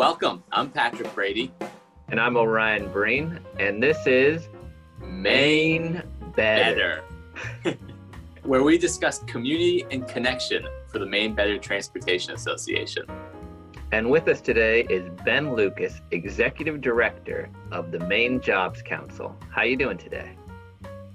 Welcome. I'm Patrick Brady. And I'm Orion Breen. And this is Maine Better, Better, where we discuss community and connection for the Maine Better Transportation Association. And with us today is Ben Lucas, Executive Director of the Maine Jobs Council. How you doing today?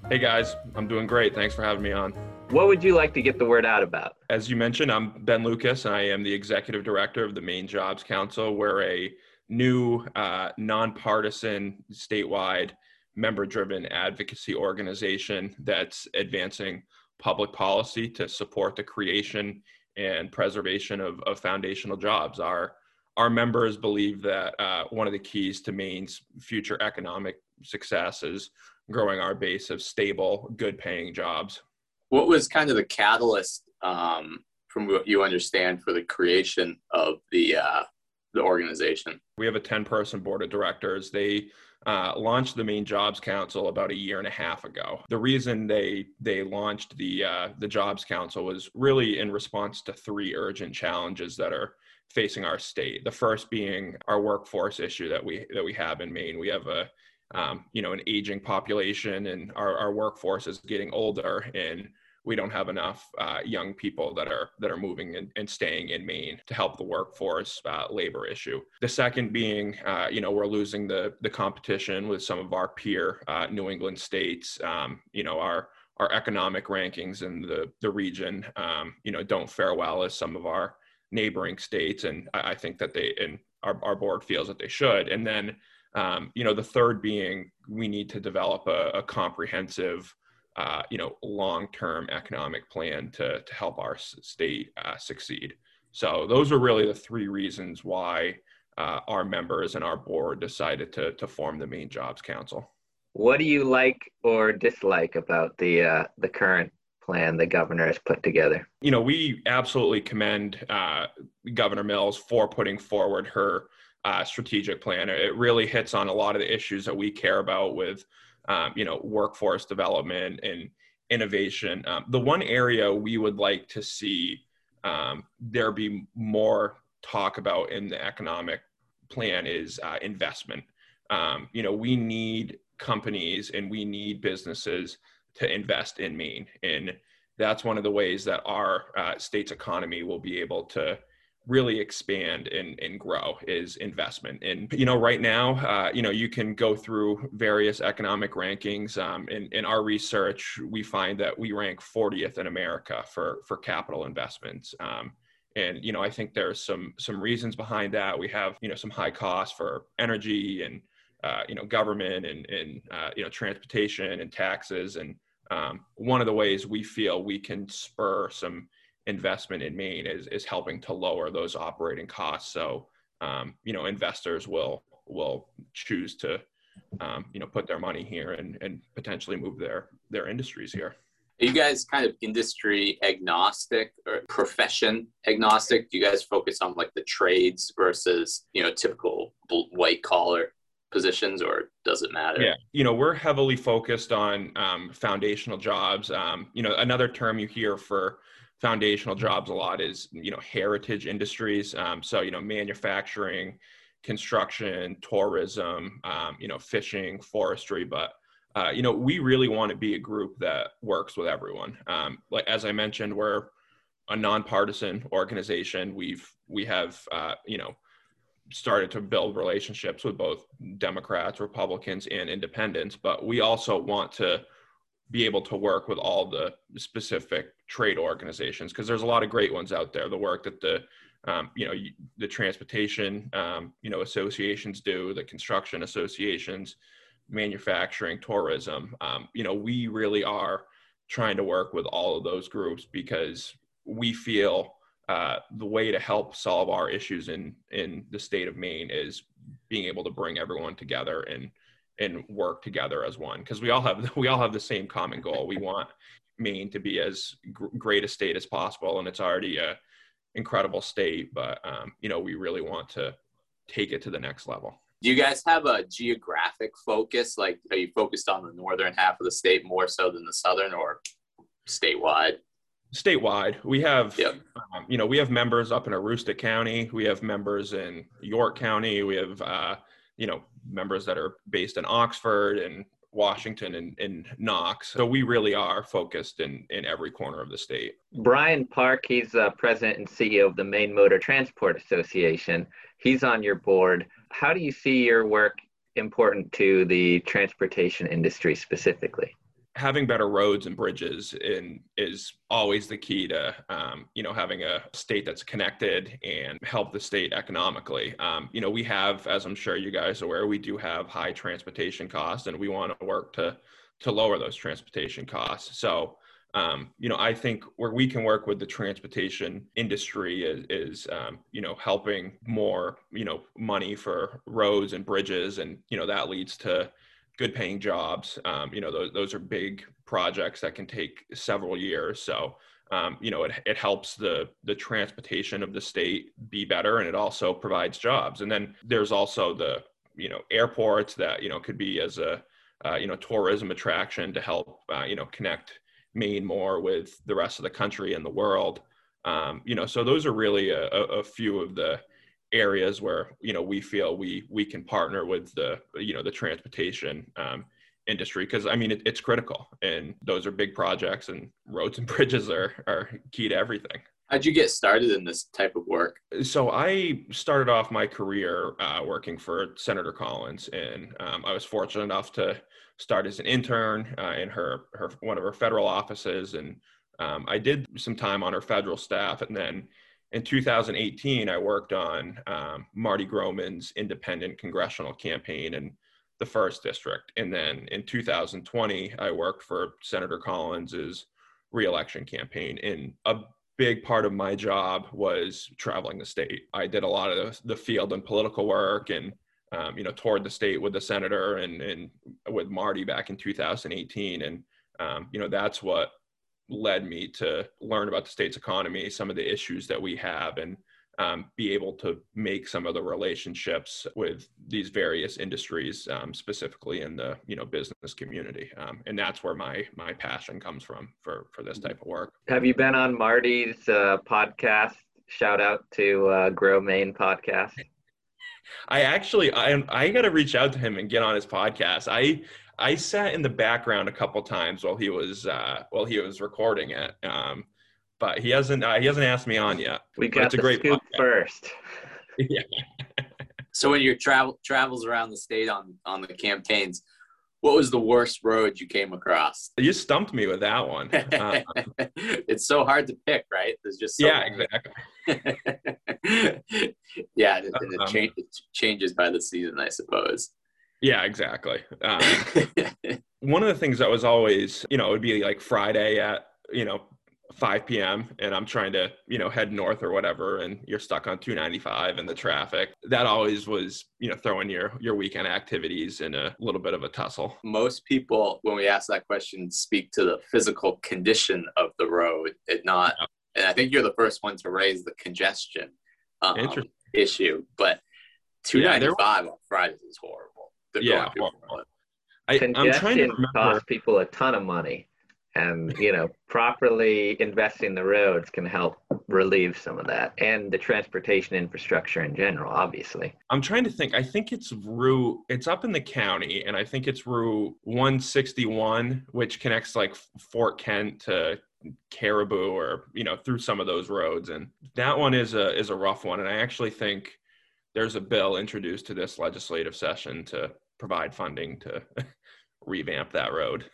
Hey guys, I'm doing great. Thanks for having me on. What would you like to get the word out about? As you mentioned, I'm Ben Lucas, and I am the executive director of the Maine Jobs Council. We're a new, uh, nonpartisan, statewide, member driven advocacy organization that's advancing public policy to support the creation and preservation of, of foundational jobs. Our, our members believe that uh, one of the keys to Maine's future economic success is growing our base of stable, good paying jobs what was kind of the catalyst um, from what you understand for the creation of the uh, the organization? We have a 10 person board of directors. They uh, launched the Maine Jobs Council about a year and a half ago. The reason they they launched the uh, the Jobs Council was really in response to three urgent challenges that are facing our state. The first being our workforce issue that we that we have in Maine. We have a um, you know, an aging population and our, our workforce is getting older and we don't have enough uh, young people that are that are moving and, and staying in Maine to help the workforce uh, labor issue. The second being, uh, you know, we're losing the the competition with some of our peer uh, New England states. Um, you know, our our economic rankings in the the region, um, you know, don't fare well as some of our neighboring states, and I, I think that they and our, our board feels that they should. And then um, you know, the third being we need to develop a, a comprehensive, uh, you know, long-term economic plan to to help our state uh, succeed. So those are really the three reasons why uh, our members and our board decided to to form the Maine Jobs Council. What do you like or dislike about the uh, the current plan the governor has put together? You know, we absolutely commend uh, Governor Mills for putting forward her uh, strategic plan. It really hits on a lot of the issues that we care about with, um, you know, workforce development and innovation. Um, the one area we would like to see um, there be more talk about in the economic plan is uh, investment. Um, you know, we need companies and we need businesses to invest in Maine, and that's one of the ways that our uh, state's economy will be able to really expand and, and grow is investment. And, you know, right now, uh, you know, you can go through various economic rankings. Um, in, in our research, we find that we rank 40th in America for, for capital investments. Um, and, you know, I think there's some, some reasons behind that. We have, you know, some high costs for energy and, uh, you know, government and, and uh, you know, transportation and taxes. And um, one of the ways we feel we can spur some investment in Maine is is helping to lower those operating costs. So um, you know investors will will choose to um, you know put their money here and and potentially move their their industries here. Are you guys kind of industry agnostic or profession agnostic? Do you guys focus on like the trades versus you know typical white collar positions, or does it matter? Yeah, you know we're heavily focused on um, foundational jobs. Um, you know another term you hear for foundational jobs a lot is you know heritage industries. Um, so you know manufacturing construction tourism um, you know fishing forestry. But uh, you know we really want to be a group that works with everyone. Um, like as i mentioned we're a nonpartisan organization. We've we have uh, you know started to build relationships with both democrats republicans and independents. But we also want to be able to work with all the specific trade organizations because there's a lot of great ones out there. The work that the um, you know the transportation um, you know associations do, the construction associations, manufacturing, tourism. Um, you know we really are trying to work with all of those groups because we feel uh, the way to help solve our issues in in the state of Maine is being able to bring everyone together and and work together as one because we all have we all have the same common goal. We want Maine to be as gr- great a state as possible, and it's already a incredible state. But um, you know, we really want to take it to the next level. Do you guys have a geographic focus? Like, are you focused on the northern half of the state more so than the southern, or statewide? statewide. We have, Yep. um, you know, we have members up in Aroostook County. We have members in York County. We have, uh, you know, members that are based in Oxford and Washington and, and Knox. So we really are focused in in every corner of the state. Brian Parke, he's uh, president and CEO of the Maine Motor Transport Association. He's on your board. How do you see your work important to the transportation industry specifically? Having better roads and bridges in is always the key to um, you know having a state that's connected and help the state economically. Um, you know we have as i'm sure you guys are aware we do have high transportation costs and we want to work to to lower those transportation costs. So um, you know i think where we can work with the transportation industry is, is um, you know helping more you know money for roads and bridges and you know that leads to good paying jobs. Um, you know, those, those are big projects that can take several years. So, um, you know, it, it helps the, the transportation of the state be better and it also provides jobs. And then there's also the, you know, airports that, you know, could be as a, uh, you know, tourism attraction to help, uh, you know, connect Maine more with the rest of the country and the world. Um, you know, so those are really a, a few of the, areas where you know we feel we we can partner with the you know the transportation um, industry because I mean it, it's critical and those are big projects and roads and bridges are are key to everything. How'd you get started in this type of work? So I started off my career uh, working for Senator Collins, and um, I was fortunate enough to start as an intern uh, in her her one of her federal offices, and um, I did some time on her federal staff, and then in 2018, I worked on um, Marty Grohman's independent congressional campaign in the first district. And then in 2020, I worked for Senator Collins's reelection campaign. And a big part of my job was traveling the state. I did a lot of the field and political work and um, you know, toured the state with the senator and, and with Marty back in 2018. And, um, you know, that's what led me to learn about the state's economy, some of the issues that we have, and um, be able to make some of the relationships with these various industries, um, specifically in the you know business community, um, and that's where my my passion comes from for for this type of work. Have you been on Marty's uh, podcast? Shout out to uh, Grow Maine podcast. I actually I I got to reach out to him and get on his podcast. I I sat in the background a couple times while he was uh, while he was recording it. Um, but he hasn't uh, he hasn't asked me on yet. We got the great scoop podcast. first. yeah. So when your travel travels around the state on on the campaigns, what was the worst road you came across? You stumped me with that one. Uh, it's so hard to pick, right? There's just so yeah, exactly. yeah, it, it, um, change, it changes by the season, I suppose. Yeah, exactly. Um, one of the things that was always, you know, it would be like Friday at, you know, 5 p.m. and I'm trying to, you know, head north or whatever, and you're stuck on 295 and the traffic. That always was, you know, throwing your your weekend activities in a little bit of a tussle. Most people, when we ask that question, speak to the physical condition of the road, it not. Yeah. And I think you're the first one to raise the congestion um, issue, but 295 yeah, on Fridays is horrible yeah. Well, I, Congestion costs people a ton of money, and you know, properly investing the roads can help relieve some of that, and the transportation infrastructure in general, obviously. I'm trying to think. I think it's Route. It's up in the county, and I think it's Route 161, which connects like Fort Kent to Caribou, or you know, through some of those roads, and that one is a is a rough one. And I actually think there's a bill introduced to this legislative session to provide funding to revamp that road.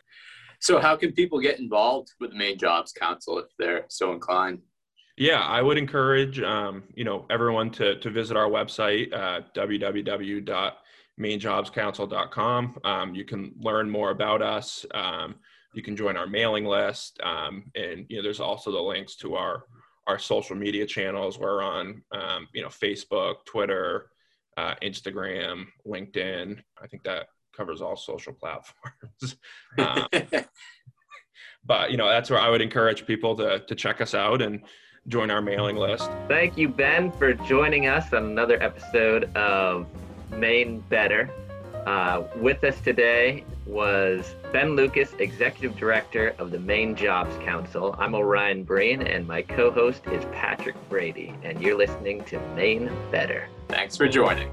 So, how can people get involved with the Maine Jobs Council if they're so inclined? Yeah, I would encourage um, you know everyone to to visit our website uh, www.mainejobscouncil.com. Um, you can learn more about us. Um, you can join our mailing list, um, and you know there's also the links to our our social media channels. We're on um, you know Facebook, Twitter, uh, Instagram, LinkedIn. I think that covers all social platforms. um, but you know, that's where I would encourage people to to check us out and join our mailing list. Thank you, Ben, for joining us on another episode of Maine Better. Uh, with us today was Ben Lucas, Executive Director of the Maine Jobs Council. I'm Orion Breen, and my co host is Patrick Brady, and you're listening to Maine Better. Thanks for joining.